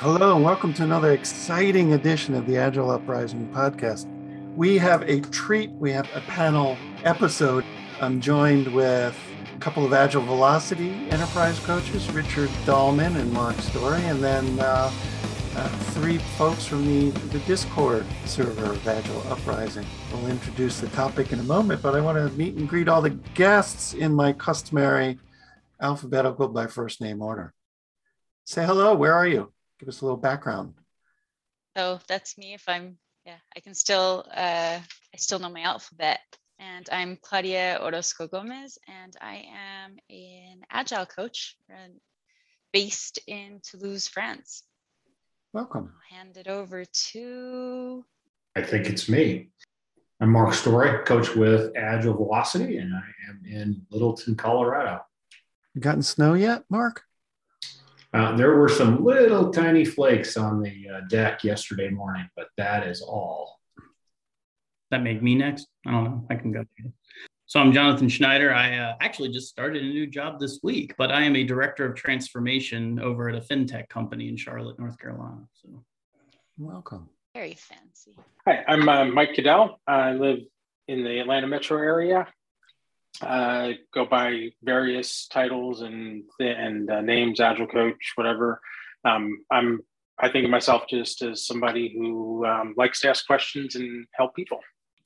Hello, and welcome to another exciting edition of the Agile Uprising podcast. We have a treat. We have a panel episode. I'm joined with a couple of Agile Velocity enterprise coaches, Richard Dahlman and Mark Story, and then uh, uh, three folks from the, the Discord server of Agile Uprising. We'll introduce the topic in a moment, but I want to meet and greet all the guests in my customary alphabetical by first name order. Say hello, where are you? Give us a little background. So that's me. If I'm, yeah, I can still, uh, I still know my alphabet. And I'm Claudia Orozco Gomez, and I am an agile coach based in Toulouse, France. Welcome. I'll hand it over to. I think it's me. I'm Mark Story, coach with Agile Velocity, and I am in Littleton, Colorado. You gotten snow yet, Mark? Uh, there were some little tiny flakes on the uh, deck yesterday morning, but that is all. That make me next? I don't know. I can go. So I'm Jonathan Schneider. I uh, actually just started a new job this week, but I am a director of transformation over at a fintech company in Charlotte, North Carolina. So, welcome. Very fancy. Hi, I'm uh, Mike Cadell. I live in the Atlanta metro area uh, go by various titles and and uh, names, agile coach, whatever. Um, I'm I think of myself just as somebody who um, likes to ask questions and help people.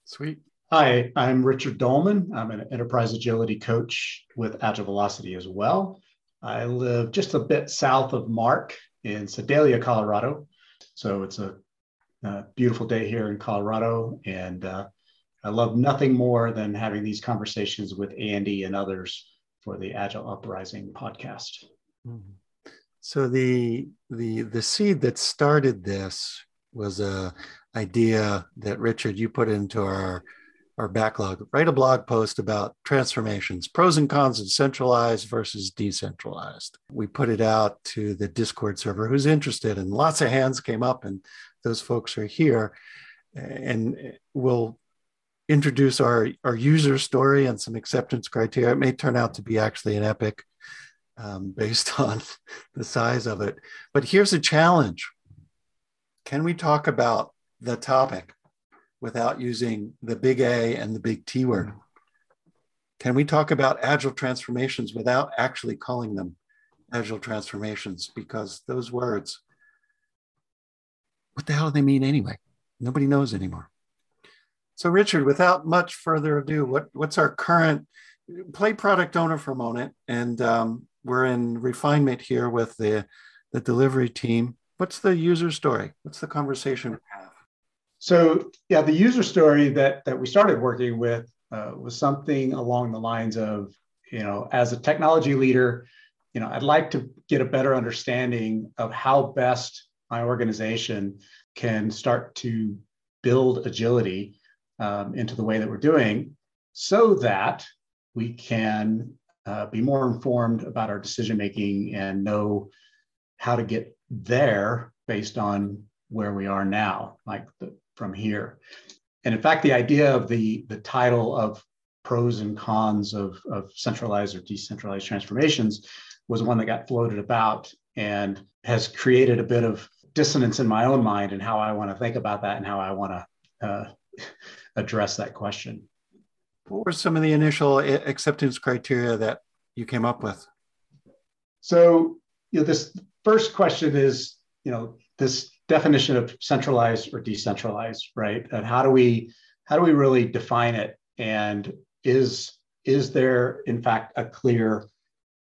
Sweet. Hi, I'm Richard Dolman. I'm an enterprise agility coach with Agile Velocity as well. I live just a bit south of Mark in Sedalia, Colorado. So it's a, a beautiful day here in Colorado, and uh, I love nothing more than having these conversations with Andy and others for the Agile Uprising podcast. Mm-hmm. So the the the seed that started this was a idea that Richard you put into our our backlog. Write a blog post about transformations, pros and cons of centralized versus decentralized. We put it out to the Discord server who's interested, and lots of hands came up, and those folks are here. And we'll introduce our, our user story and some acceptance criteria. It may turn out to be actually an epic um, based on the size of it. But here's a challenge Can we talk about the topic without using the big A and the big T word? Can we talk about agile transformations without actually calling them agile transformations? Because those words, what the hell do they mean anyway? Nobody knows anymore. So, Richard, without much further ado, what, what's our current play product owner for a moment? And um, we're in refinement here with the, the delivery team. What's the user story? What's the conversation we have? So, yeah, the user story that, that we started working with uh, was something along the lines of, you know, as a technology leader, you know, I'd like to get a better understanding of how best my organization can start to build agility um, into the way that we're doing so that we can uh, be more informed about our decision making and know how to get there based on where we are now, like the, from here. And in fact, the idea of the, the title of pros and cons of, of centralized or decentralized transformations was one that got floated about and has created a bit of dissonance in my own mind and how I want to think about that and how I want to uh, address that question. What were some of the initial acceptance criteria that you came up with? So, you know, this first question is, you know, this definition of centralized or decentralized, right? And how do we how do we really define it? And is is there in fact a clear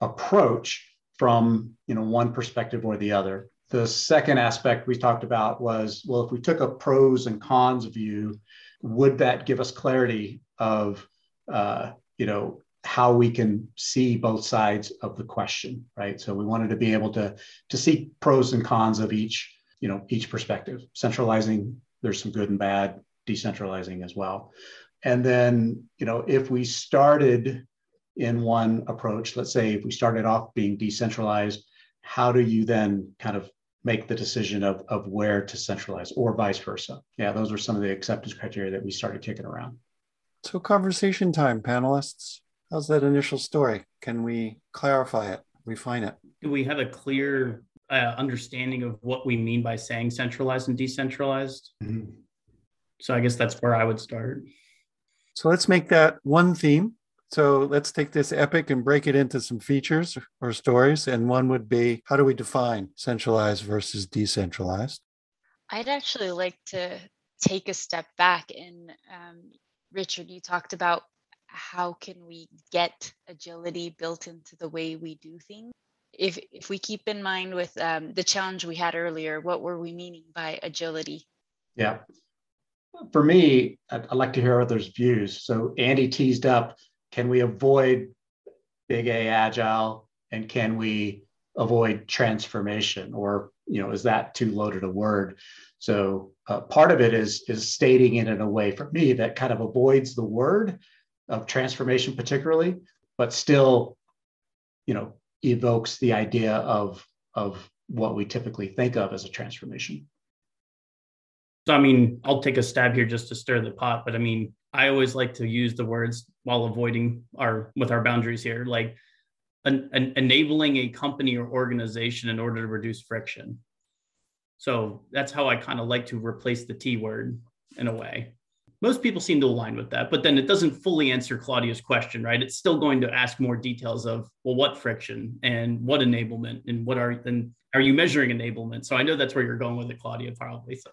approach from you know one perspective or the other? The second aspect we talked about was well, if we took a pros and cons view, would that give us clarity of uh, you know how we can see both sides of the question right? So we wanted to be able to to see pros and cons of each you know each perspective. Centralizing there's some good and bad decentralizing as well. And then you know if we started in one approach let's say if we started off being decentralized how do you then kind of make the decision of, of where to centralize or vice versa. Yeah, those were some of the acceptance criteria that we started kicking around. So, conversation time, panelists. How's that initial story? Can we clarify it, refine it? Do we have a clear uh, understanding of what we mean by saying centralized and decentralized. Mm-hmm. So I guess that's where I would start. So let's make that one theme. So let's take this epic and break it into some features or stories. And one would be how do we define centralized versus decentralized? I'd actually like to take a step back. And um, Richard, you talked about how can we get agility built into the way we do things if if we keep in mind with um, the challenge we had earlier what were we meaning by agility yeah for me I'd, I'd like to hear others views so andy teased up can we avoid big a agile? And can we avoid transformation? Or you know is that too loaded a word? So uh, part of it is is stating it in a way for me that kind of avoids the word of transformation particularly but still you know evokes the idea of of what we typically think of as a transformation. So i mean i'll take a stab here just to stir the pot but i mean i always like to use the words while avoiding our with our boundaries here like an, an enabling a company or organization in order to reduce friction. So that's how i kind of like to replace the t word in a way. Most people seem to align with that but then it doesn't fully answer claudia's question right? It's still going to ask more details of well what friction and what enablement and what are and are you measuring enablement? So i know that's where you're going with it claudia probably so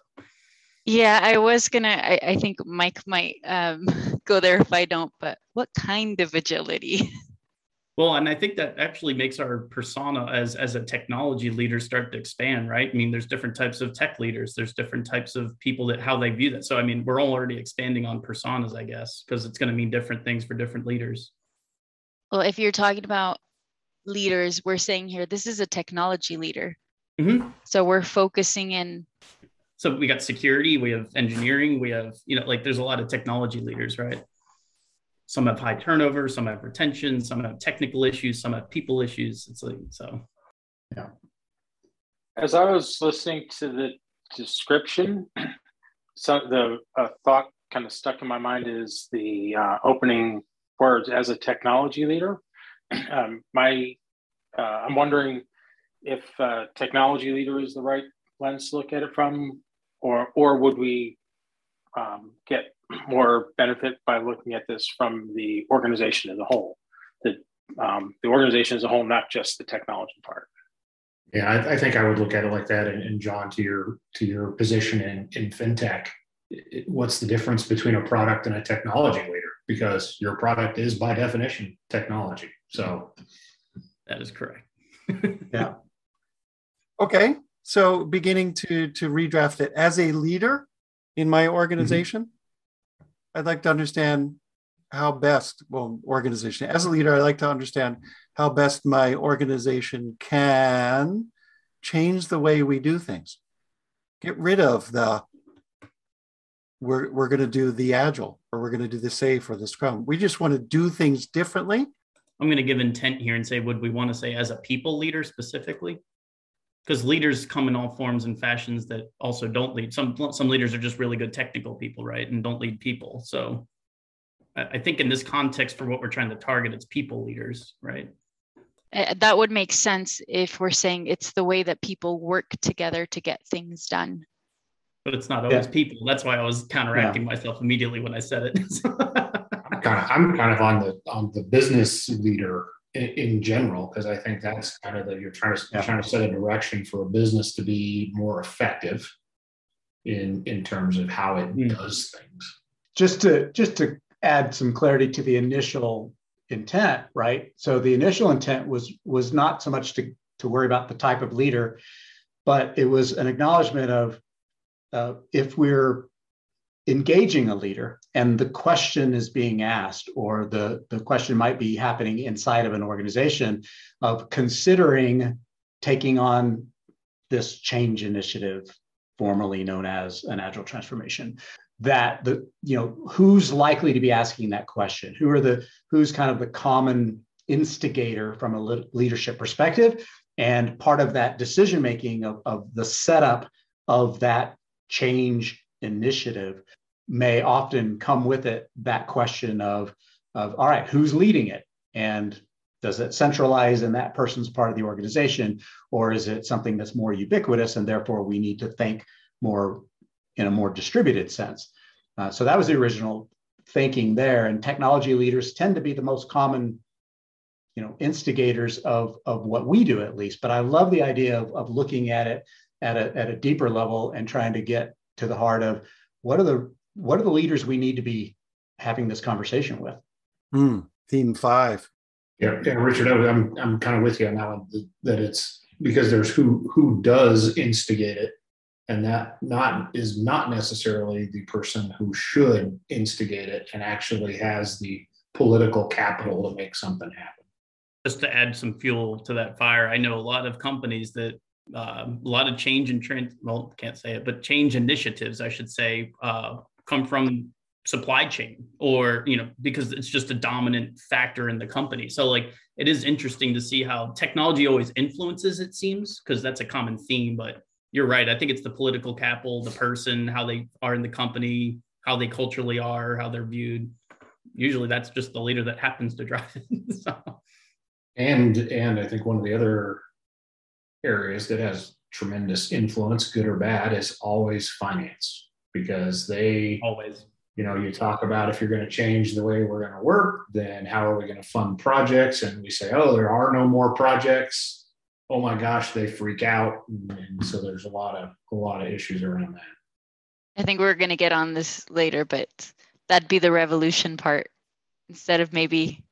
yeah i was gonna i, I think mike might um, go there if i don't but what kind of agility Well, and I think that actually makes our persona as as a technology leader start to expand, right? I mean, there's different types of tech leaders. There's different types of people that how they view that. So, I mean, we're all already expanding on personas, I guess, because it's going to mean different things for different leaders. Well, if you're talking about leaders, we're saying here this is a technology leader. Mm-hmm. So we're focusing in. So we got security, we have engineering, we have you know like there's a lot of technology leaders, right? some have high turnover, some have retention, some have technical issues, some have people issues. It's like so. Yeah. As I was listening to the description, so the thought kind of stuck in my mind is the uh, opening words as a technology leader. Um, my, uh, I'm wondering if uh, technology leader is the right lens to look at it from, or or would we um, get more benefit by looking at this from the organization as a whole, the, um, the organization as a whole, not just the technology part. Yeah, I, I think I would look at it like that. And, and John, to your to your position in, in fintech, it, what's the difference between a product and a technology leader? Because your product is by definition technology. So that is correct. yeah. Okay. So beginning to to redraft it as a leader in my organization, I'd like to understand how best, well, organization, as a leader, I'd like to understand how best my organization can change the way we do things. Get rid of the, we're, we're going to do the agile or we're going to do the safe or the scrum. We just want to do things differently. I'm going to give intent here and say, would we want to say as a people leader specifically? Because leaders come in all forms and fashions that also don't lead. Some some leaders are just really good technical people, right, and don't lead people. So I think in this context, for what we're trying to target, it's people leaders, right? Uh, that would make sense if we're saying it's the way that people work together to get things done. But it's not always yeah. people. That's why I was counteracting yeah. myself immediately when I said it. I'm kind of I'm kind of on the on the business leader in, in general because I think that's kind of the you're trying to yeah. trying to set a direction for a business to be more effective in in terms of how it mm. does things. Just to just to add some clarity to the initial intent, right? So the initial intent was was not so much to to worry about the type of leader, but it was an acknowledgement of uh, if we're engaging a leader and the question is being asked or the, the question might be happening inside of an organization of considering taking on this change initiative formerly known as an agile transformation. That the you know who's likely to be asking that question? Who are the who's kind of the common instigator from a leadership perspective? And part of that decision making of, of the setup of that change initiative may often come with it that question of, of all right, who's leading it? And does it centralize in that person's part of the organization, or is it something that's more ubiquitous and therefore we need to think more in a more distributed sense? Uh, so that was the original thinking there. And technology leaders tend to be the most common, you know, instigators of, of what we do at least. But I love the idea of, of looking at it at a, at a deeper level and trying to get to the heart of what are the what are the leaders we need to be having this conversation with. Mm, theme five. Yeah, yeah, Richard, I'm I'm kind of with you on that one. That it's because there's who who does instigate it, and that not is not necessarily the person who should instigate it and actually has the political capital to make something happen. Just to add some fuel to that fire, I know a lot of companies that uh, a lot of change and trend. Well, can't say it, but change initiatives, I should say, uh, come from supply chain or you know because it's just a dominant factor in the company so like it is interesting to see how technology always influences it seems because that's a common theme but you're right i think it's the political capital the person how they are in the company how they culturally are how they're viewed usually that's just the leader that happens to drive it so. and and i think one of the other areas that has tremendous influence good or bad is always finance because they always you know, you talk about if you're going to change the way we're going to work, then how are we going to fund projects? And we say, oh, there are no more projects. Oh my gosh, they freak out, and so there's a lot of a lot of issues around that. I think we're going to get on this later, but that'd be the revolution part instead of maybe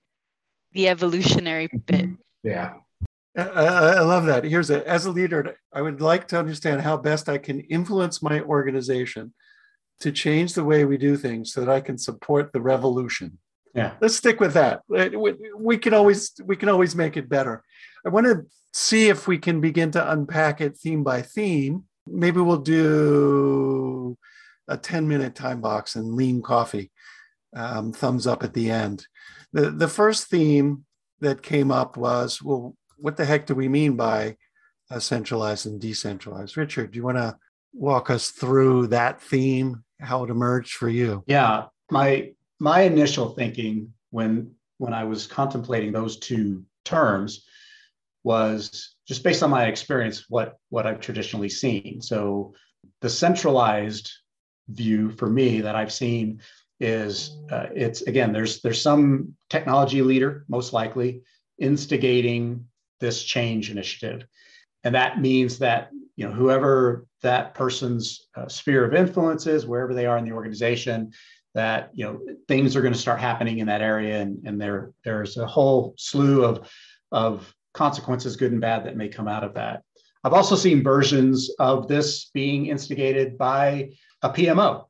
the evolutionary bit. Yeah. I, I love that. Here's a as a leader, I would like to understand how best I can influence my organization to change the way we do things so that I can support the revolution. Yeah. Let's stick with that. We can always we can always make it better. I want to see if we can begin to unpack it theme by theme. Maybe we'll do a 10 minute time box and lean coffee. Um, thumbs up at the end. The, the first theme that came up was well, what the heck do we mean by centralized and decentralized? Richard, do you want to walk us through that theme how it emerged for you. Yeah, my my initial thinking when when I was contemplating those two terms was just based on my experience what what I've traditionally seen. So the centralized view for me that I've seen is uh, it's again there's there's some technology leader most likely instigating this change initiative. And that means that you know whoever that person's uh, sphere of influence is wherever they are in the organization that you know things are going to start happening in that area and, and there there's a whole slew of of consequences good and bad that may come out of that. I've also seen versions of this being instigated by a pmo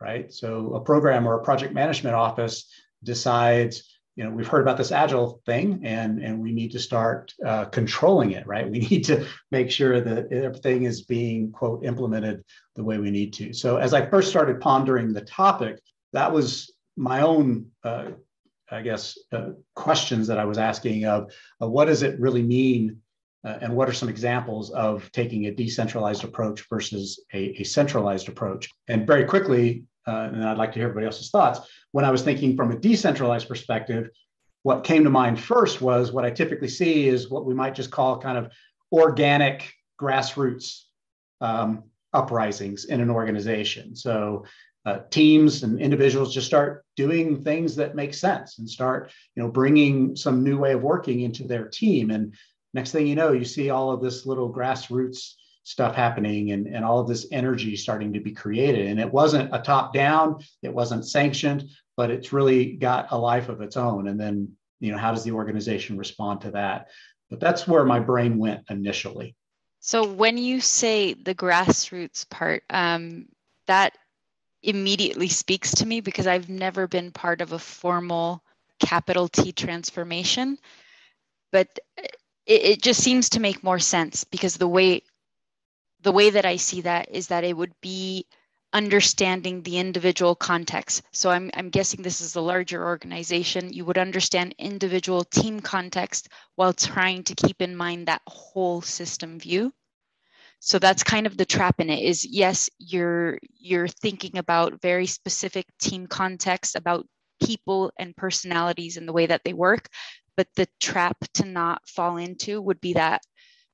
right? So a program or a project management office decides you know we've heard about this agile thing and and we need to start uh, controlling it right? We need to make sure that everything is being quote implemented the way we need to. So as i first started pondering the topic that was my own uh, i guess uh, questions that i was asking of, of what does it really mean uh, and what are some examples of taking a decentralized approach versus a, a centralized approach? And very quickly uh, and I'd like to hear everybody else's thoughts. When I was thinking from a decentralized perspective, what came to mind first was what I typically see is what we might just call kind of organic grassroots um, uprisings in an organization. So uh, teams and individuals just start doing things that make sense and start, you know, bringing some new way of working into their team. And next thing you know, you see all of this little grassroots stuff happening and, and all of this energy starting to be created. And it wasn't a top down, it wasn't sanctioned, but it's really got a life of its own. And then, you know, how does the organization respond to that? But that's where my brain went initially. So when you say the grassroots part, um, that immediately speaks to me because I've never been part of a formal capital T transformation. But it, it just seems to make more sense because the way the way that I see that is that it would be understanding the individual context. So I'm, I'm guessing this is a larger organization. You would understand individual team context while trying to keep in mind that whole system view. So that's kind of the trap in it is yes, you're you're thinking about very specific team context about people and personalities and the way that they work, but the trap to not fall into would be that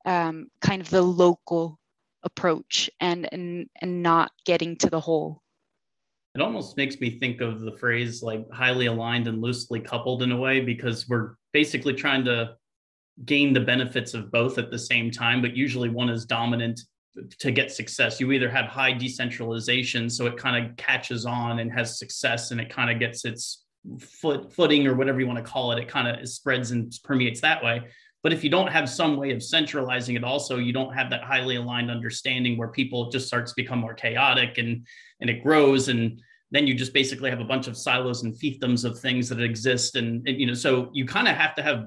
um, kind of the local approach and, and and not getting to the whole. It almost makes me think of the phrase like highly aligned and loosely coupled in a way because we're basically trying to gain the benefits of both at the same time but usually one is dominant to get success. You either have high decentralization so it kind of catches on and has success and it kind of gets its foot footing or whatever you want to call it. It kind of spreads and permeates that way but if you don't have some way of centralizing it also you don't have that highly aligned understanding where people just starts to become more chaotic and and it grows and then you just basically have a bunch of silos and fiefdoms of things that exist. And, and you know so you kind of have to have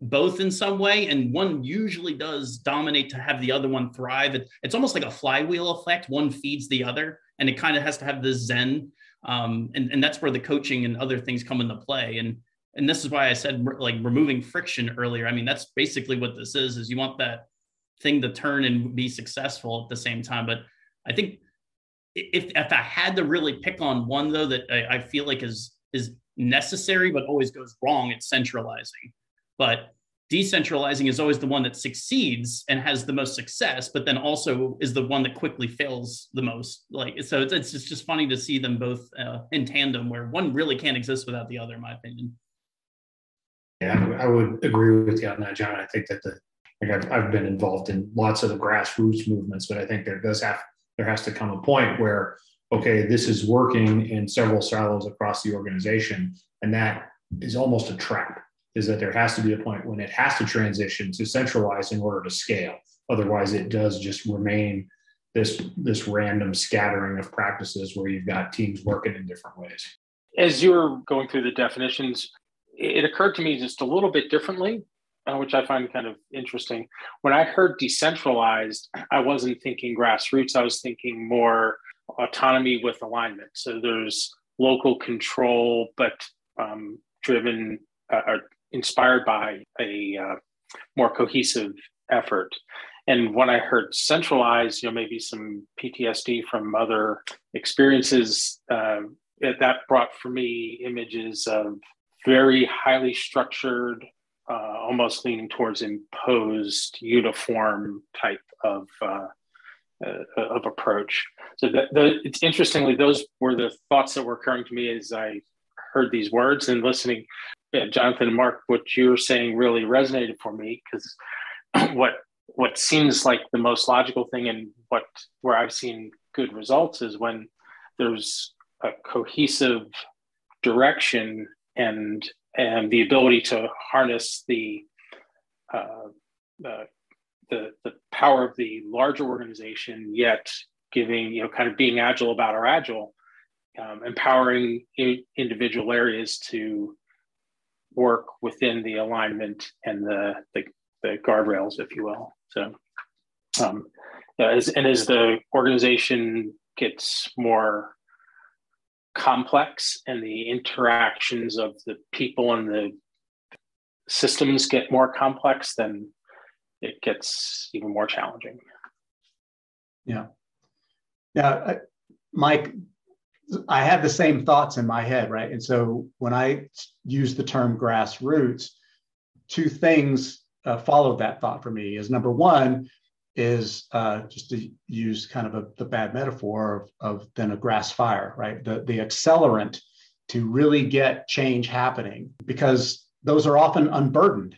both in some way and one usually does dominate to have the other one thrive. It, it's almost like a flywheel effect. One feeds the other and it kind of has to have this zen um, and, and that's where the coaching and other things come into play. And and this is why i said like removing friction earlier. I mean that's basically what this is is you want that thing to turn and be successful at the same time. But i think if if i had to really pick on one though that i, I feel like is is necessary but always goes wrong it's centralizing. But decentralizing is always the one that succeeds and has the most success but then also is the one that quickly fails the most. Like so it's, it's just, funny to see them both uh, in tandem where one really can't exist without the other in my opinion yeah i would agree with you on that john i think that the like I've, I've been involved in lots of the grassroots movements but i think there does have there has to come a point where okay this is working in several silos across the organization and that is almost a trap is that there has to be a point when it has to transition to centralize in order to scale. Otherwise, it does just remain this this random scattering of practices where you've got teams working in different ways. As you were going through the definitions, it occurred to me just a little bit differently, uh, which I find kind of interesting. When I heard decentralized, I wasn't thinking grassroots. I was thinking more autonomy with alignment. So there's local control, but um, driven uh, or inspired by a uh, more cohesive effort. And when I heard centralized, you know, maybe some PTSD from other experiences, uh, that brought for me images of very highly structured, uh, almost leaning towards imposed, uniform type of uh, uh, of approach. So that, the, it's interestingly, those were the thoughts that were occurring to me as I heard these words and listening yeah, Jonathan and Mark, what you're saying really resonated for me because what what seems like the most logical thing and what where I've seen good results is when there's a cohesive direction and and the ability to harness the uh, uh, the the power of the larger organization, yet giving you know kind of being agile about our agile, um, empowering individual areas to work within the alignment and the, the, the guardrails, if you will. So, um, as, and as the organization gets more complex and the interactions of the people and the systems get more complex, then it gets even more challenging. Yeah. Yeah. Mike, I had the same thoughts in my head, right? And so when I use the term grassroots, two things uh, followed that thought for me. Is number one is uh, just to use kind of a, the bad metaphor of, of then a grass fire, right? The the accelerant to really get change happening because those are often unburdened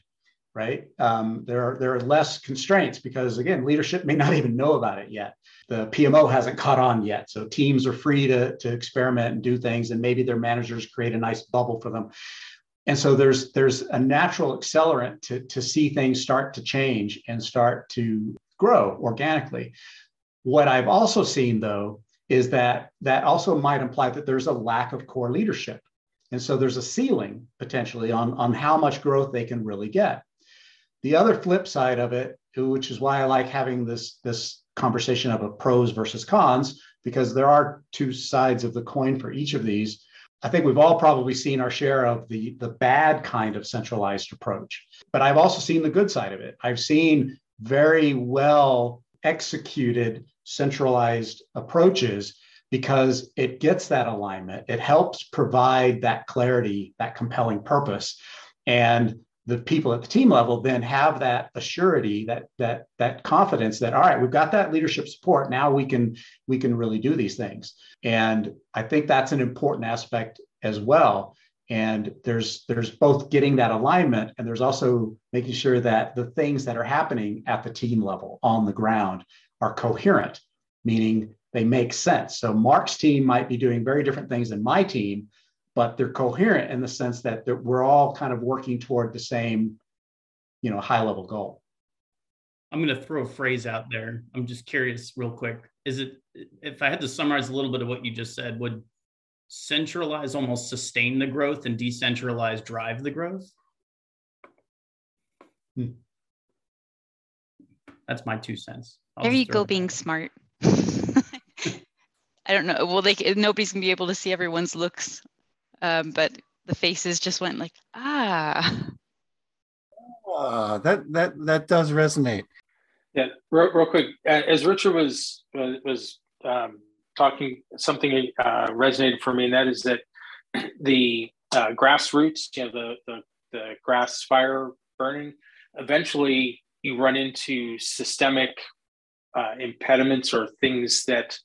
right? Um, there, are, there are less constraints because, again, leadership may not even know about it yet. The PMO hasn't caught on yet. So teams are free to, to experiment and do things, and maybe their managers create a nice bubble for them. And so there's there's a natural accelerant to, to see things start to change and start to grow organically. What I've also seen though is that that also might imply that there's a lack of core leadership. And so there's a ceiling potentially on, on how much growth they can really get. The other flip side of it, which is why I like having this, this conversation of a pros versus cons, because there are two sides of the coin for each of these. I think we've all probably seen our share of the, the bad kind of centralized approach, but I've also seen the good side of it. I've seen very well executed centralized approaches because it gets that alignment. It helps provide that clarity, that compelling purpose. And the people at the team level then have that assurity that that that confidence that all right we've got that leadership support now we can we can really do these things and i think that's an important aspect as well and there's there's both getting that alignment and there's also making sure that the things that are happening at the team level on the ground are coherent meaning they make sense so mark's team might be doing very different things than my team but they're coherent in the sense that we're all kind of working toward the same, you know, high level goal. I'm going to throw a phrase out there. I'm just curious, real quick. Is it, if I had to summarize a little bit of what you just said, would centralize almost sustain the growth and decentralize drive the growth? Hmm. That's my two cents. I'll there you go, being smart. I don't know. Well, they nobody's gonna be able to see everyone's looks um, but the faces just went like ah. Uh, that that that does resonate. Yeah, real, real quick, as Richard was was um, talking, something uh, resonated for me, and that is that the uh, grassroots, you know, the, the the grass fire burning, eventually you run into systemic uh, impediments or things that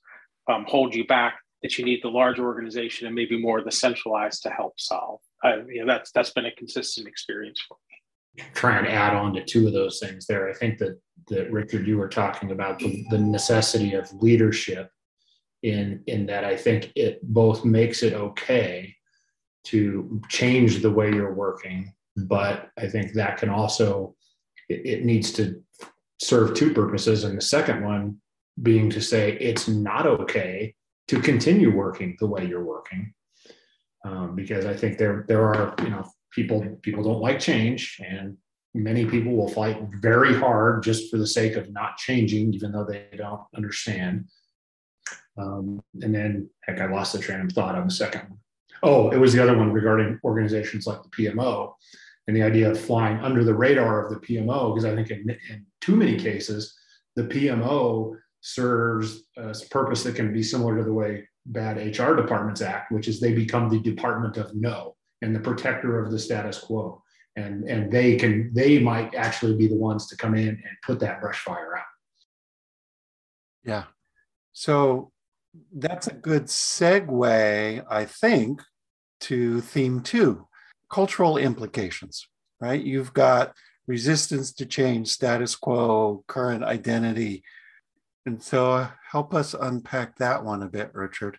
um, hold you back that you need the large organization and maybe more the centralized to help solve. Uh, you know, that's that's been a consistent experience for me. Try and add on to two of those things there. I think that that Richard, you were talking about the, the necessity of leadership in in that I think it both makes it okay to change the way you're working, but I think that can also it, it needs to serve two purposes. And the second one being to say it's not okay to continue working the way you're working. Um, because I think there there are you know people people don't like change and many people will fight very hard just for the sake of not changing even though they don't understand. Um, and then heck, I lost the train of thought on the second one. Oh, it was the other one regarding organizations like the PMO and the idea of flying under the radar of the PMO because I think in, in too many cases the PMO serves a purpose that can be similar to the way bad HR departments act, which is they become the department of no and the protector of the status quo. And, and they can they might actually be the ones to come in and put that brush fire out. Yeah. So that's a good segue, I think, to theme two cultural implications, right? You've got resistance to change, status quo, current identity, and so help us unpack that one a bit, Richard,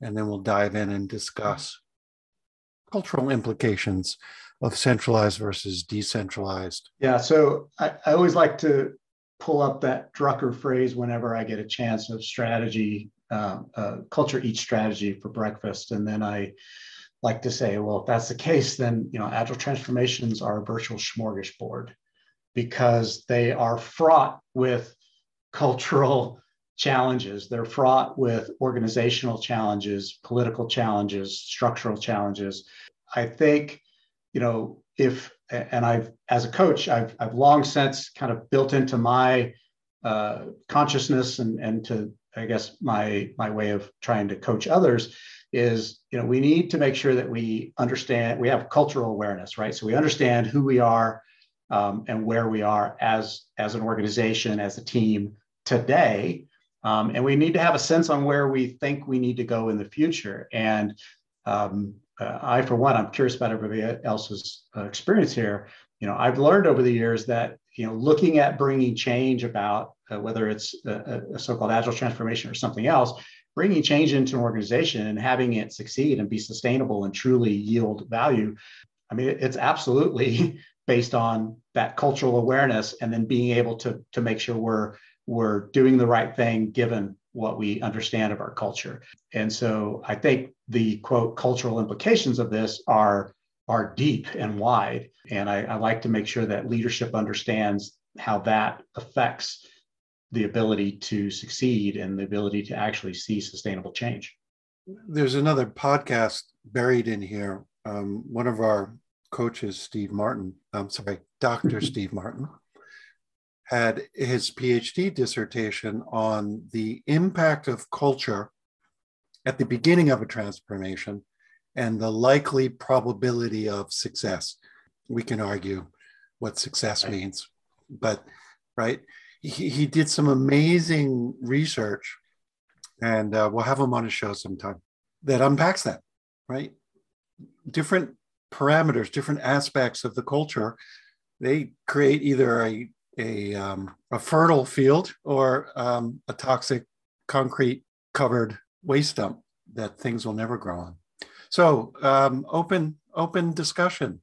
and then we'll dive in and discuss cultural implications of centralized versus decentralized. Yeah, so I, I always like to pull up that Drucker phrase whenever I get a chance of strategy, uh, uh, culture eats strategy for breakfast. And then I like to say, well, if that's the case, then you know, agile transformations are a virtual smorgasbord because they are fraught with cultural challenges. They're fraught with organizational challenges, political challenges, structural challenges. I think, you know, if and I've as a coach, I've I've long since kind of built into my uh, consciousness and and to I guess my my way of trying to coach others is you know we need to make sure that we understand we have cultural awareness right so we understand who we are um, and where we are as as an organization, as a team today. Um, and we need to have a sense on where we think we need to go in the future. And um, uh, I, for one, I'm curious about everybody else's uh, experience here. You know, I've learned over the years that you know, looking at bringing change about uh, whether it's a, a so-called agile transformation or something else, bringing change into an organization and having it succeed and be sustainable and truly yield value. I mean, it's absolutely based on that cultural awareness and then being able to, to make sure we're, we're doing the right thing given what we understand of our culture. And so I think the quote cultural implications of this are are deep and wide. And I, I like to make sure that leadership understands how that affects the ability to succeed and the ability to actually see sustainable change. There's another podcast buried in here. Um, one of our coaches, Steve Martin, I'm sorry, Dr. Steve Martin, had his PhD dissertation on the impact of culture at the beginning of a transformation and the likely probability of success. we can argue what success means, but right, he, he did some amazing research, and uh, we'll have him on a show sometime that unpacks that. Right, different parameters, different aspects of the culture, they create either a a, um, a fertile field or um, a toxic concrete covered waste dump that things will never grow on. So um, open open discussion,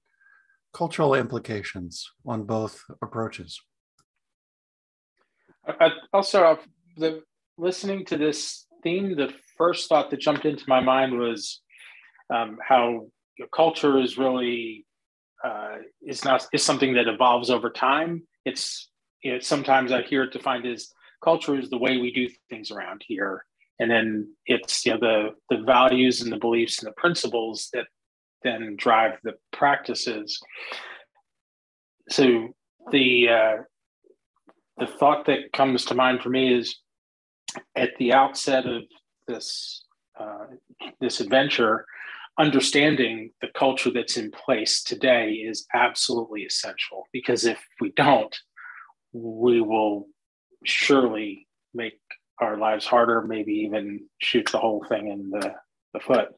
cultural implications on both approaches. I, will start off the listening to this theme. The first thought that jumped into my mind was um, how culture is really uh, is not is something that evolves over time. It's you know, sometimes I hear it defined as culture is the way we do things around here, and then it's you know the the values and the beliefs and the principles that then drive the practices. So the uh, the thought that comes to mind for me is at the outset of this uh, this adventure, understanding the culture that's in place today is absolutely essential because if we don't, we will surely make our lives harder, maybe even shoot the whole thing in the, the foot.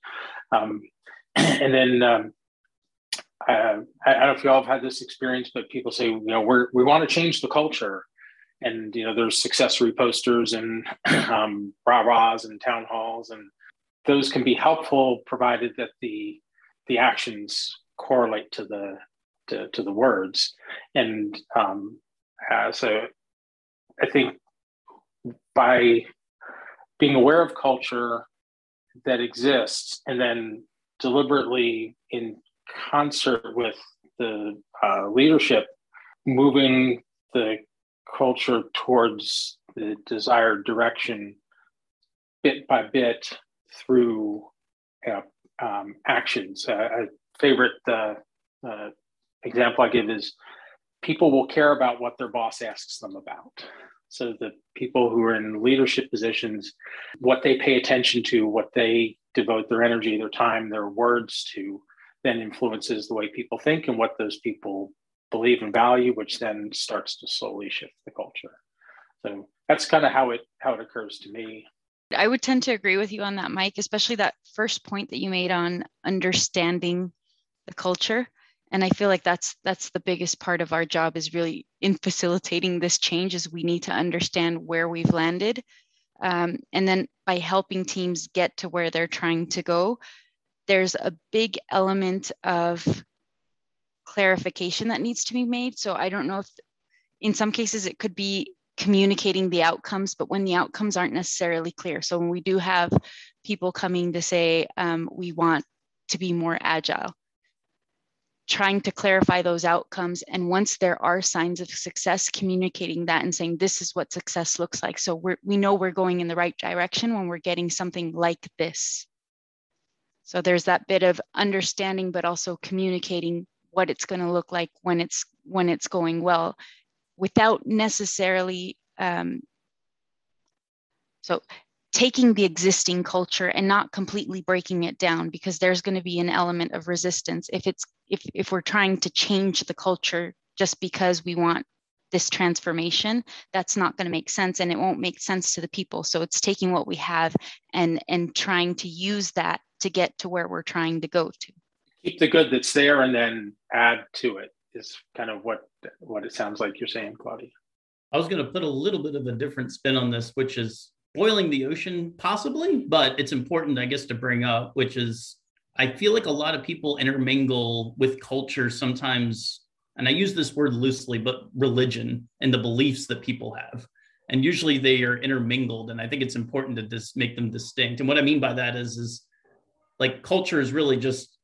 Um, and then um, uh, I, I, don't know if you all have had this experience, but people say, you know, we're, we want to change the culture. And, you know, there's successory posters and um, rah-rahs and town halls and those can be helpful provided that the the actions correlate to the to, to the words. And um, uh, so i think by being aware of culture that exists and then deliberately in concert with the uh, leadership moving the culture towards the desired direction bit by bit through um, actions. Uh, a favorite uh, uh, example I give is people will care about what their boss asks them about. So the people who are in leadership positions, what they pay attention to, what they devote their energy, their time, their words to, then influences the way people think and what those people believe and value, which then starts to slowly shift the culture. So that's kind of how it how it occurs to me. I would tend to agree with you on that, Mike, especially that first point that you made on understanding the culture. And I feel like that's that's the biggest part of our job is really in facilitating this change is we need to understand where we've landed. Um, and then by helping teams get to where they're trying to go, there's a big element of clarification that needs to be made. So I don't know if in some cases it could be communicating the outcomes, but when the outcomes aren't necessarily clear. So when we do have people coming to say, um, we want to be more agile, trying to clarify those outcomes. And once there are signs of success, communicating that and saying, this is what success looks like. So we we know we're going in the right direction when we're getting something like this. So there's that bit of understanding, but also communicating what it's going to look like when it's when it's going well without necessarily um, so taking the existing culture and not completely breaking it down because there's going to be an element of resistance if it's if if we're trying to change the culture just because we want this transformation that's not going to make sense and it won't make sense to the people. So it's taking what we have and and trying to use that to get to where we're trying to go to keep the good that's there and then add to it is kind of what what it sounds like you're saying, Claudia. I was going to put a little bit of a different spin on this, which is boiling the ocean, possibly, but it's important, I guess, to bring up, which is I feel like a lot of people intermingle with culture sometimes, and I use this word loosely, but religion and the beliefs that people have. And usually they are intermingled. And I think it's important to just make them distinct. And what I mean by that is, is like culture is really just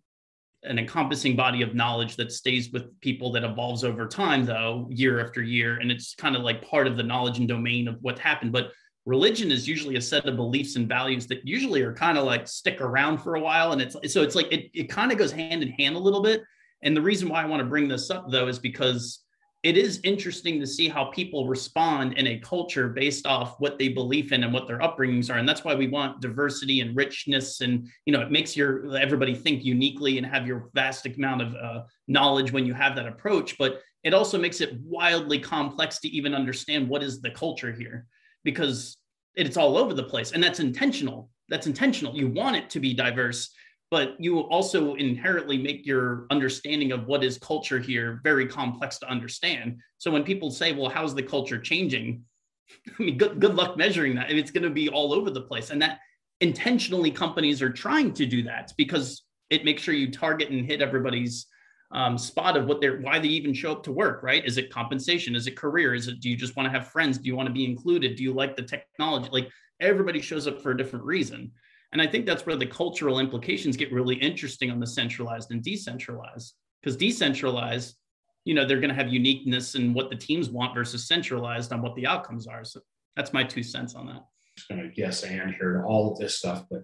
an encompassing body of knowledge that stays with people that evolves over time though year after year. And it's kind of like part of the knowledge and domain of what happened. But religion is usually a set of beliefs and values that usually are kind of like stick around for a while. And it's so it's like it, it kind of goes hand in hand a little bit. And the reason why i want to bring this up though is because it is interesting to see how people respond in a culture based off what they believe in and what their upbringings are. And that's why we want diversity and richness and you know it makes your everybody think uniquely and have your vast amount of uh, knowledge when you have that approach. But it also makes it wildly complex to even understand what is the culture here because it's all over the place. And that's intentional. That's intentional. You want it to be diverse but you also inherently make your understanding of what is culture here very complex to understand. So when people say, well, how's the culture changing? I mean, good, good luck measuring that. It's going to be all over the place. And that intentionally companies are trying to do that because it makes sure you target and hit everybody's um, spot of what they're, why they even show up to work, right? Is it compensation? Is it career? Is it, do you just want to have friends? Do you want to be included? Do you like the technology? Like everybody shows up for a different reason. And I think that's where the cultural implications get really interesting on the centralized and decentralized. Because decentralized, you know, they're going to have uniqueness in what the teams want versus centralized on what the outcomes are. So that's my two cents on that. I'm going to yes and here to all of this stuff, but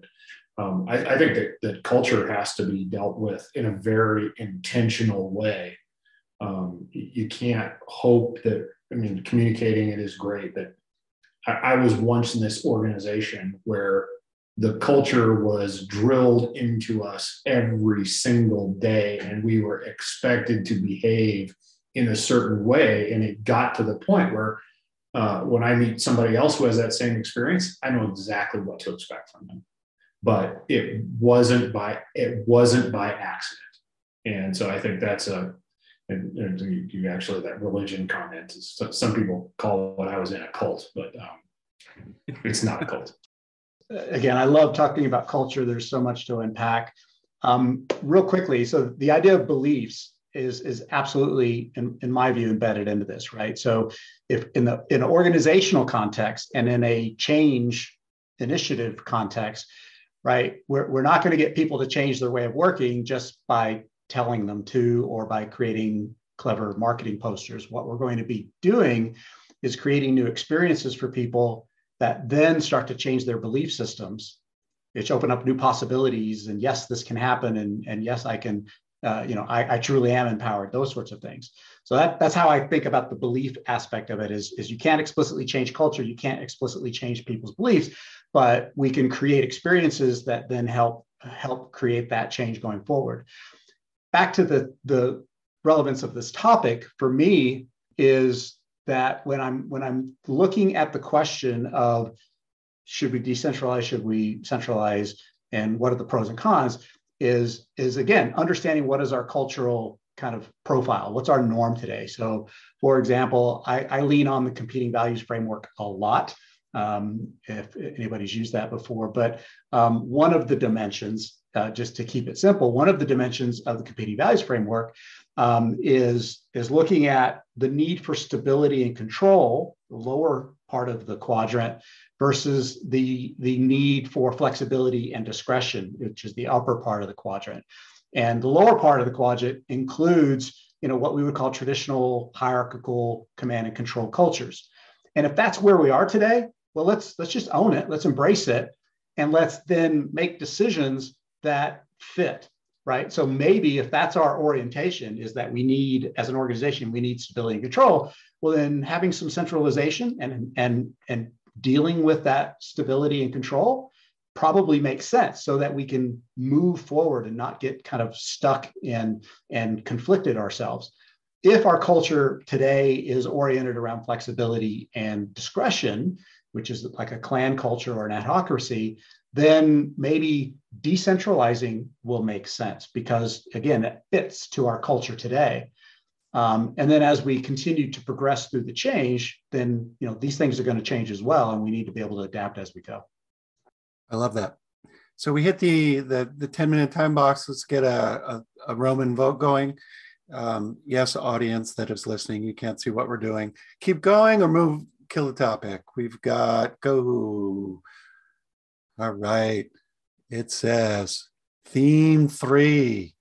um, I, I, think that, that culture has to be dealt with in a very intentional way. Um, you can't hope that, I mean, communicating it is great, but I, I was once in this organization where the culture was drilled into us every single day and we were expected to behave in a certain way and it got to the point where uh, when i meet somebody else who has that same experience i know exactly what to expect from them. But it wasn't by it wasn't by accident. And so i think that's a and, and you, actually that religion comment is some people call what i was in a cult but um, it's not a cult again, I love talking about culture. There's so much to unpack. Um, real quickly, so the idea of beliefs is is absolutely, in, in my view, embedded into this, right? So, if in the in an organizational context and in a change initiative context, right, we're we're not going to get people to change their way of working just by telling them to or by creating clever marketing posters. What we're going to be doing is creating new experiences for people that then start to change their belief systems which open up new possibilities and yes this can happen and, and yes i can uh, you know I, I, truly am empowered those sorts of things. So that, that's how i think about the belief aspect of it is, is you can't explicitly change culture you can't explicitly change people's beliefs but we can create experiences that then help help create that change going forward. Back to the the relevance of this topic for me is that when I'm when I'm looking at the question of should we decentralize, should we centralize, and what are the pros and cons, is is again understanding what is our cultural kind of profile, what's our norm today. So, for example, I, I lean on the competing values framework a lot. Um, if anybody's used that before, but um, one of the dimensions, uh, just to keep it simple, one of the dimensions of the competing values framework um, is, is looking at the need for stability and control, the lower part of the quadrant, versus the, the need for flexibility and discretion, which is the upper part of the quadrant. And the lower part of the quadrant includes you know, what we would call traditional hierarchical command and control cultures. And if that's where we are today, well, let's let's just own it, let's embrace it, and let's then make decisions that fit right? So maybe if that's our orientation is that we need, as an organization, we need stability and control, well, then having some centralization and, and, and dealing with that stability and control probably makes sense so that we can move forward and not get kind of stuck in and conflicted ourselves. If our culture today is oriented around flexibility and discretion, which is like a clan culture or an adhocracy, then maybe decentralizing will make sense because, again, it fits to our culture today. Um, and then as we continue to progress through the change, then you know these things are going to change as well, and we need to be able to adapt as we go. I love that. So we hit the the, the ten minute time box. Let's get a, a, a Roman vote going. Um, yes, audience that is listening, you can't see what we're doing. Keep going or move. Kill the topic. We've got go. All right. It says theme three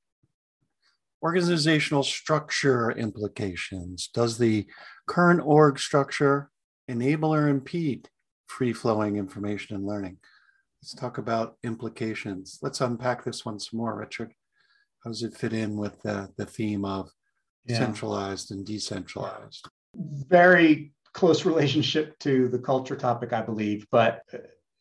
organizational structure implications. Does the current org structure enable or impede free flowing information and learning? Let's talk about implications. Let's unpack this one some more, Richard. How does it fit in with the, the theme of yeah. centralized and decentralized? Very close relationship to the culture topic, I believe. But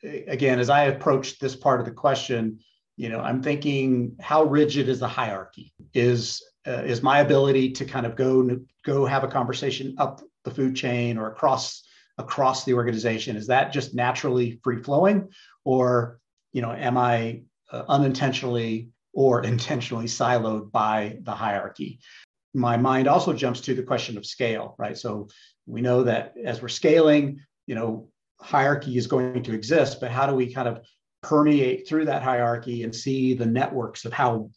again, as I approach this part of the question, you know, I'm thinking how rigid is the hierarchy? Is uh, is my ability to kind of go go have a conversation up the food chain or across across the organization is that just naturally free flowing or you know am i uh, unintentionally or intentionally siloed by the hierarchy? My mind also jumps to the question of scale right? So we know that as we're scaling you know hierarchy is going to exist but how do we kind of permeate through that hierarchy and see the networks of how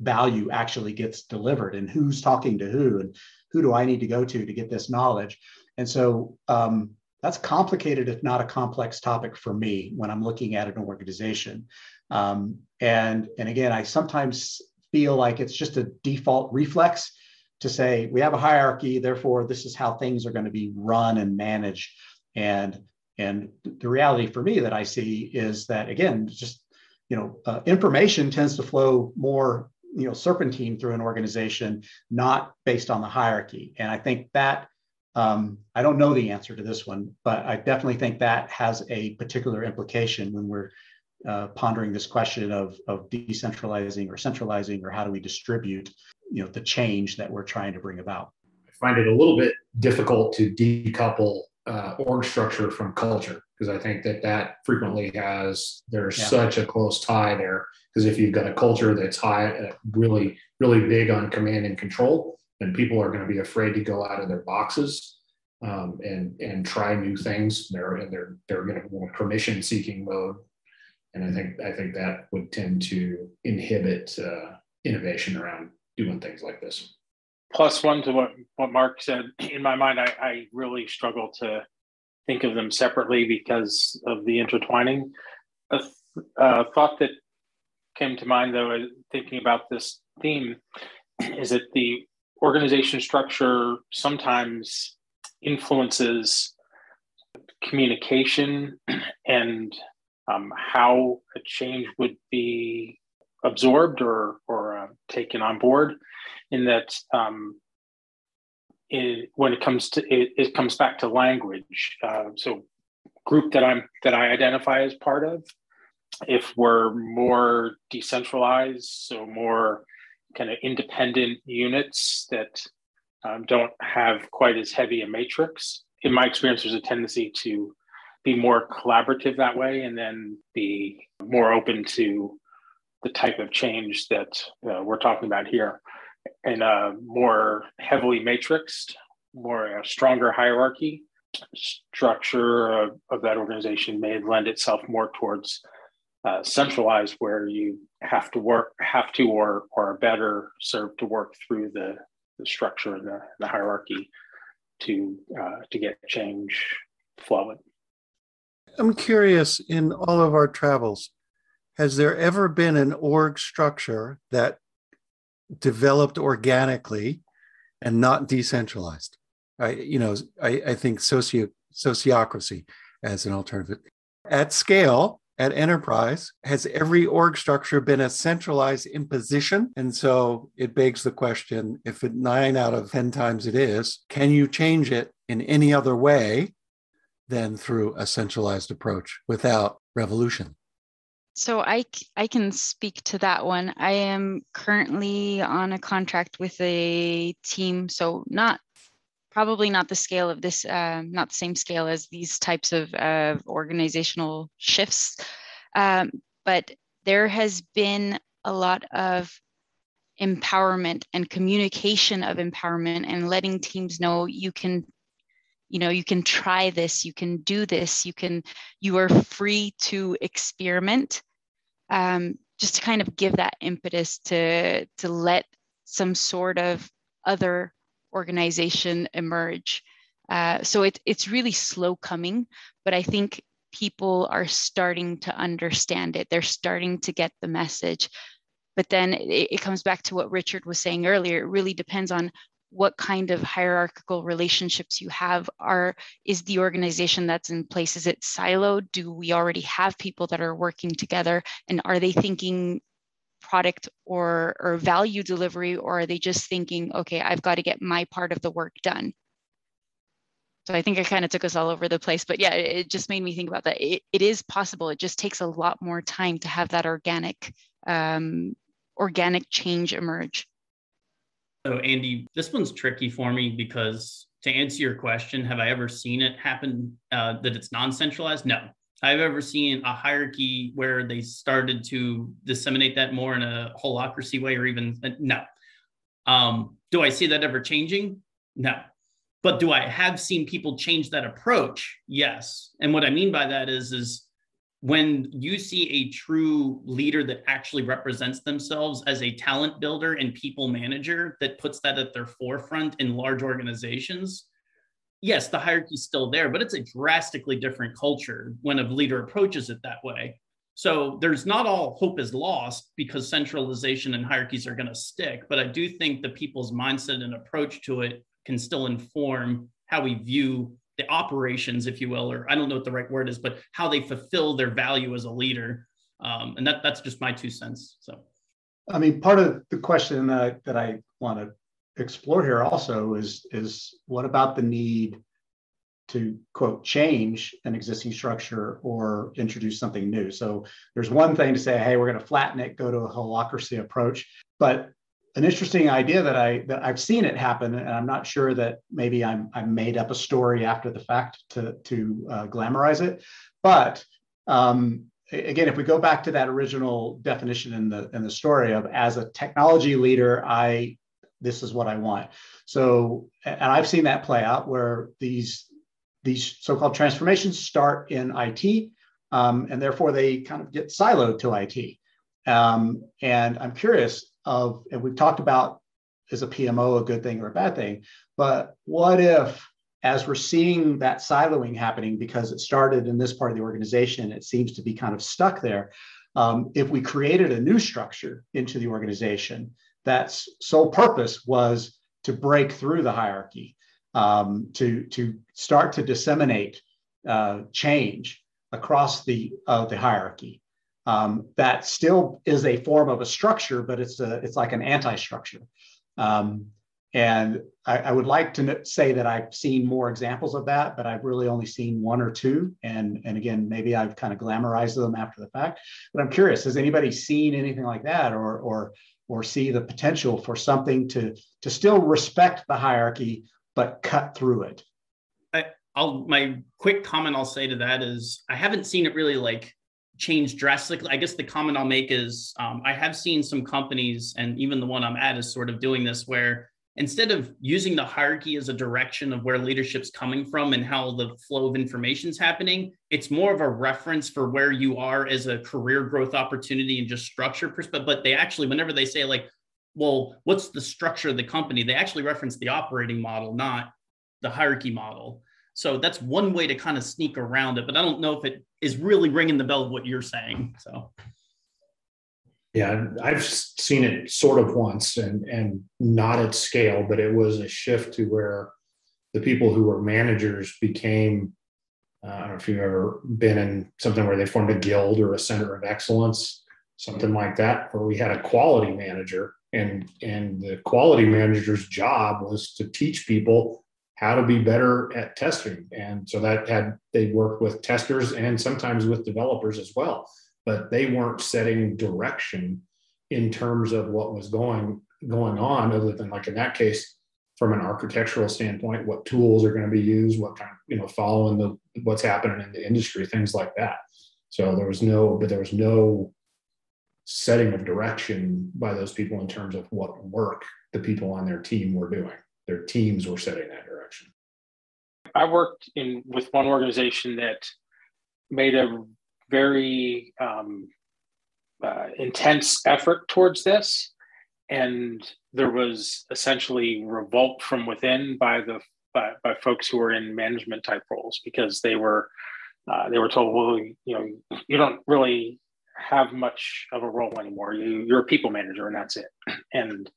value actually gets delivered and who's talking to who and who do I need to go to to get this knowledge. And so um, that's complicated, if not a complex topic for me when I'm looking at an organization. Um, and, and again, I sometimes feel like it's just a default reflex to say we have a hierarchy, therefore this is how things are going to be run and managed. And and the reality for me that I see is that again, just you know, uh, information tends to flow more you know serpentine through an organization not based on the hierarchy. And i think that um, i don't know the answer to this one but i definitely think that has a particular implication when we're uh, pondering this question of, of decentralizing or centralizing or how do we distribute you know the change that we're trying to bring about. I find it a little bit difficult to decouple uh, org structure from culture because I think that that frequently has there's yeah. such a close tie there because if you've got a culture that's high, uh, really, really big on command and control, then people are going to be afraid to go out of their boxes um, and and try new things. They're and they're they're going to go permission seeking mode, and I think I think that would tend to inhibit uh, innovation around doing things like this. Plus one to what what Mark said. In my mind, I, I really struggle to think of them separately because of the intertwining. A, th- a thought that came to mind though thinking about this theme is that the organization structure sometimes influences communication and um, how a change would be absorbed or or uh, taken on board in that um, it, when it comes to it, it comes back to language uh, so group that i'm that i identify as part of if we're more decentralized, so more kind of independent units that um, don't have quite as heavy a matrix, in my experience, there's a tendency to be more collaborative that way and then be more open to the type of change that uh, we're talking about here. In a more heavily matrixed, more a stronger hierarchy structure of, of that organization may lend itself more towards uh, centralized where you have to work have to or or better serve to work through the, the structure and the, the hierarchy to uh, to get change flowing. I'm curious in all of our travels has there ever been an org structure that developed organically and not decentralized. I you know i, I think socio sociocracy as an alternative. At scale at enterprise has every org structure been a centralized imposition? And so it begs the question if it nine out of ten times it is can you change it in any other way than through a centralized approach without revolution so I, I can speak to that one. I am currently on a contract with a team, so not probably not the scale of this, uh, not the same scale as these types of uh, organizational shifts. Um, but there has been a lot of empowerment and communication of empowerment and letting teams know you can you know you can try this you can do this you can you are free to experiment um, just to kind of give that impetus to to let some sort of other organization emerge. Uh, so it, it's really slow coming, but I think people are starting to understand it. They're starting to get the message. But then it, it comes back to what Richard was saying earlier. It really depends on what kind of hierarchical relationships you have are is the organization that's in place is it siloed? Do we already have people that are working together? And are they thinking product or or value delivery or are they just thinking okay i've got to get my part of the work done? So i think i kind of took us all over the place but yeah it just made me think about that. It, it is possible. It just takes a lot more time to have that organic um, organic change emerge so andy this one's tricky for me because to answer your question have i ever seen it happen uh, that it's non-centralized no I've ever seen a hierarchy where they started to disseminate that more in a holacracy way, or even uh, no. Um, do I see that ever changing? No. But do I have seen people change that approach? Yes. And what I mean by that is, is when you see a true leader that actually represents themselves as a talent builder and people manager that puts that at their forefront in large organizations, yes, the hierarchy's still there, but it's a drastically different culture when a leader approaches it that way. So there's not all hope is lost because centralization and hierarchies are going to stick. But I do think the people's mindset and approach to it can still inform how we view the operations, if you will, or I don't know what the right word is, but how they fulfill their value as a leader. Um, and that that's just my two cents. So, I mean, part of the question that, that I want to explore here also is is what about the need to quote change an existing structure or introduce something new so there's one thing to say hey we're going to flatten it go to a holacracy approach but an interesting idea that i that i've seen it happen and i'm not sure that maybe i'm i made up a story after the fact to to uh, glamorize it but um, again, if we go back to that original definition in the in the story of as a technology leader, I this is what I want. So, and I've seen that play out where these these so-called transformations start in IT, um, and therefore they kind of get siloed to IT. Um, and I'm curious of, and we've talked about is a PMO a good thing or a bad thing, but what if as we're seeing that siloing happening because it started in this part of the organization, it seems to be kind of stuck there. Um, if we created a new structure into the organization that's sole purpose was to break through the hierarchy, um, to, to start to disseminate uh, change across the, uh, the hierarchy. Um, that still is a form of a structure, but it's, a, it's like an anti-structure. Um, and I, I, would like to say that I've seen more examples of that, but I've really only seen one or two. And, and again, maybe I've kind of glamorized them after the fact. But I'm curious, has anybody seen anything like that or, or or see the potential for something to to still respect the hierarchy but cut through it I, i'll my quick comment i'll say to that is i haven't seen it really like change drastically. I guess the comment i'll make is um, i have seen some companies and even the one i'm at is sort of doing this where instead of using the hierarchy as a direction of where leadership's coming from and how the flow of information is happening it's more of a reference for where you are as a career growth opportunity and just structure perspective but they actually whenever they say like well what's the structure of the company? they actually reference the operating model not the hierarchy model so that's one way to kind of sneak around it but i don't know if it is really ringing the bell of what you're saying so yeah, I've seen it sort of once and and not at scale, but it was a shift to where the people who were managers became. Uh, I don't know if you've ever been in something where they formed a guild or a center of excellence, something like that, where we had a quality manager, and and the quality manager's job was to teach people how to be better at testing, and so that had they worked with testers and sometimes with developers as well but they weren't setting direction in terms of what was going going on other than like in that case from an architectural standpoint what tools are going to be used what kind of you know following the what's happening in the industry things like that. So there was no but there was no setting of direction by those people in terms of what work the people on their team were doing. Their teams were setting that direction i worked in with one organization that made a very um, uh, intense effort towards this, and there was essentially revolt from within by the by, by folks who were in management type roles because they were uh, they were told, well, you know, you don't really have much of a role anymore. You you're a people manager, and that's it. And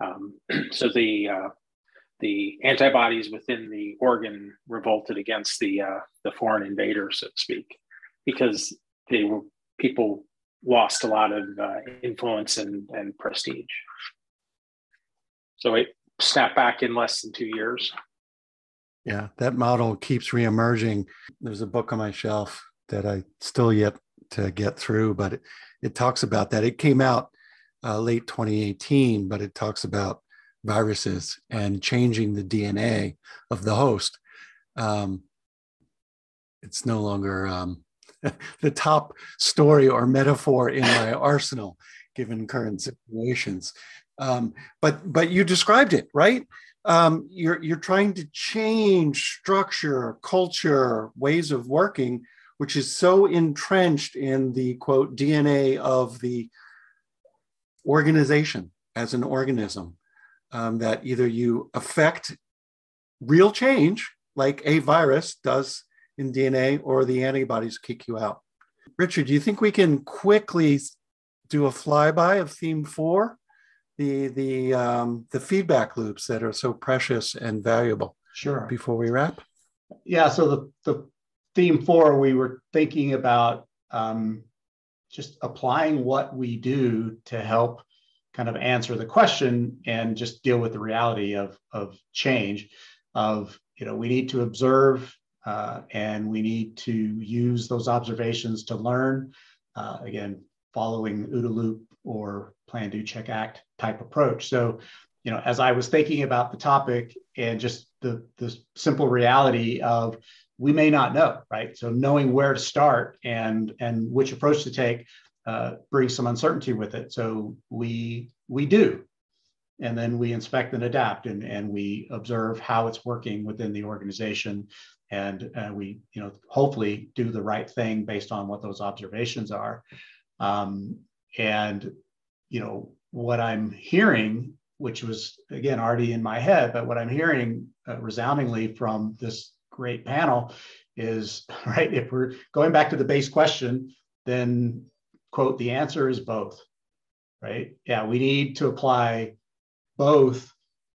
um, so the uh, the antibodies within the organ revolted against the uh, the foreign invader, so to speak because they were people lost a lot of uh, influence and, and prestige. So it snapped back in less than two years. Yeah, that model keeps reemerging. There's a book on my shelf that I still yet to get through, but it, it talks about that. It came out uh, late 2018, but it talks about viruses and changing the DNA of the host. Um, it's no longer um, the top story or metaphor in my arsenal, given current situations. Um, but but you described it right. Um, you're you're trying to change structure, culture, ways of working, which is so entrenched in the quote DNA of the organization as an organism um, that either you affect real change, like a virus does in DNA, or the antibodies kick you out. Richard, do you think we can quickly do a flyby of theme four, the the um, the feedback loops that are so precious and valuable? Sure. Before we wrap. Yeah. So the the theme four, we were thinking about um, just applying what we do to help kind of answer the question and just deal with the reality of, of change of you know we need to observe uh, and we need to use those observations to learn uh, again following OODA loop or plan do check act type approach. So you know as i was thinking about the topic and just the the simple reality of we may not know right? So knowing where to start and and which approach to take uh, brings some uncertainty with it. So we we do, and then we inspect and adapt, and and we observe how it's working within the organization, and uh, we you know hopefully do the right thing based on what those observations are, um, and you know what I'm hearing, which was again already in my head, but what I'm hearing uh, resoundingly from this great panel is right if we're going back to the base question then quote, the answer is both, right? Yeah, we need to apply both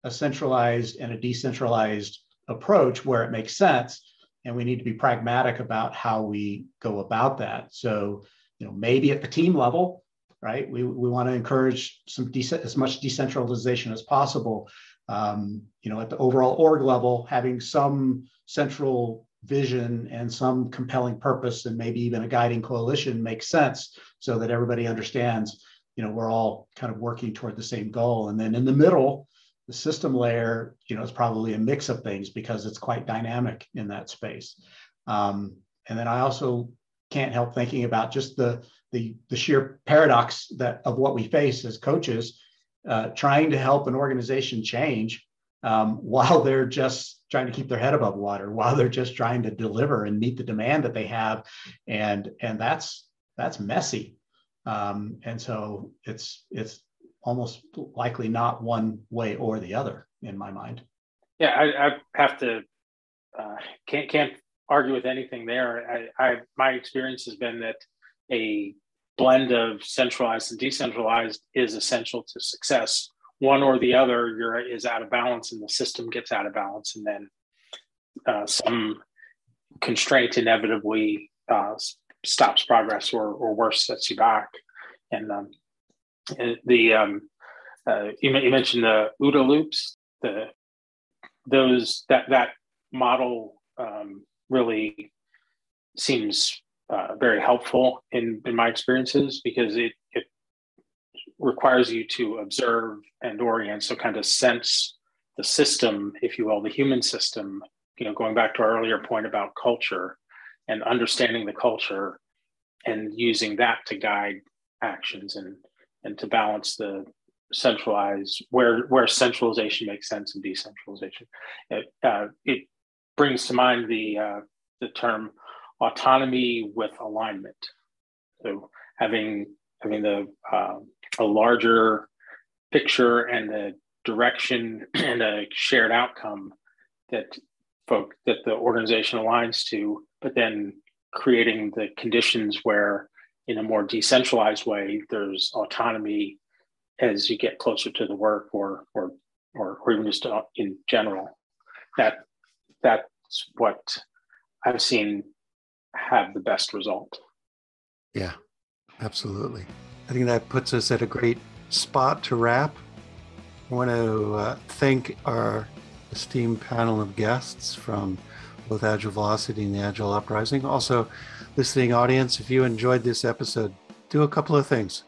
a centralized and a decentralized approach where it makes sense. And we need to be pragmatic about how we go about that. So, you know, maybe at the team level, right? We, we want to encourage some decent, as much decentralization as possible. Um, you know, at the overall org level, having some central vision and some compelling purpose and maybe even a guiding coalition makes sense so that everybody understands you know we're all kind of working toward the same goal. And then in the middle the system layer you know is probably a mix of things because it's quite dynamic in that space. Um, and then i also can't help thinking about just the the, the sheer paradox that of what we face as coaches uh, trying to help an organization change um, while they're just trying to keep their head above water, while they're just trying to deliver and meet the demand that they have, and and that's that's messy, um, and so it's it's almost likely not one way or the other in my mind. Yeah, I, I have to uh, can't can't argue with anything there. I, I my experience has been that a blend of centralized and decentralized is essential to success one or the other is out of balance and the system gets out of balance and then uh, some constraint inevitably uh, stops progress or, or worse sets you back and um, the um, uh, you, you, mentioned the OODA loops the those that that model um, really seems uh, very helpful in in my experiences because it it requires you to observe and orient, so kind of sense the system, if you will, the human system. You know, going back to our earlier point about culture and understanding the culture and using that to guide actions and and to balance the centralized where where centralization makes sense and decentralization. It, uh, it brings to mind the uh, the term autonomy with alignment. So having having the uh, a larger picture and the direction and a shared outcome that folk that the organization aligns to, but then creating the conditions where in a more decentralized way there's autonomy as you get closer to the work or or or, or even just uh, in general that that's what i've seen have the best result yeah Absolutely. I think that puts us at a great spot to wrap. I want to uh, thank our esteemed panel of guests from both Agile Velocity and the Agile Uprising. Also, listening audience, if you enjoyed this episode, do a couple of things.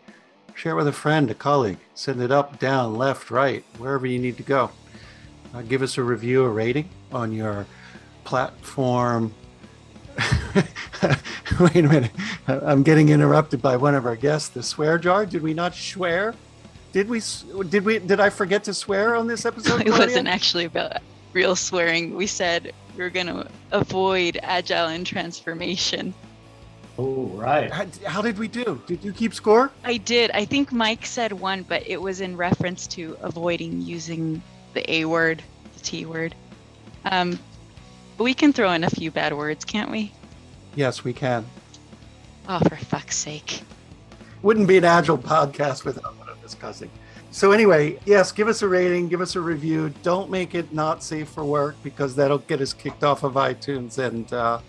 Share it with a friend, a colleague, send it up, down, left, right, wherever you need to go. Uh, give us a review, a rating on your platform. Wait a minute. I'm getting interrupted by one of our guests. The swear jar. Did we not swear? Did we? Did we? Did I forget to swear on this episode? it wasn't actually about real swearing. We said we are going to avoid agile and transformation. Oh, right. How, how, did we do? Did you keep score? I did. I think Mike said one, but it was in reference to avoiding using the A word, the T word. Um, we can throw in a few bad words, can't we? Yes, we can. Oh, for fuck's sake. Wouldn't be an agile podcast without one of discussing. So anyway, yes, give us a rating, give us a review. Don't make it not safe for work because that'll get us kicked off of iTunes and uh,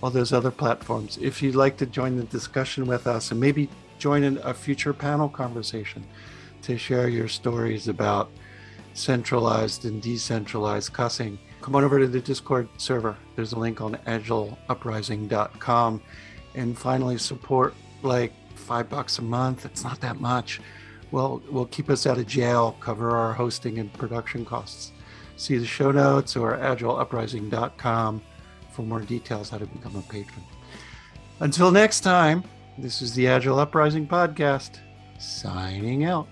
all those other platforms. If you'd like to join the discussion with us and maybe join in a future panel conversation to share your stories about centralized and decentralized cussing, come on over to the Discord server. There's a link on agileuprising.com. And finally, support like five bucks a month. It's not that much will will keep us out of jail, cover our hosting and production costs. See the show notes or agileuprising.com for more details how to become a patron. Until next time, this is the Agile Uprising Podcast, signing out.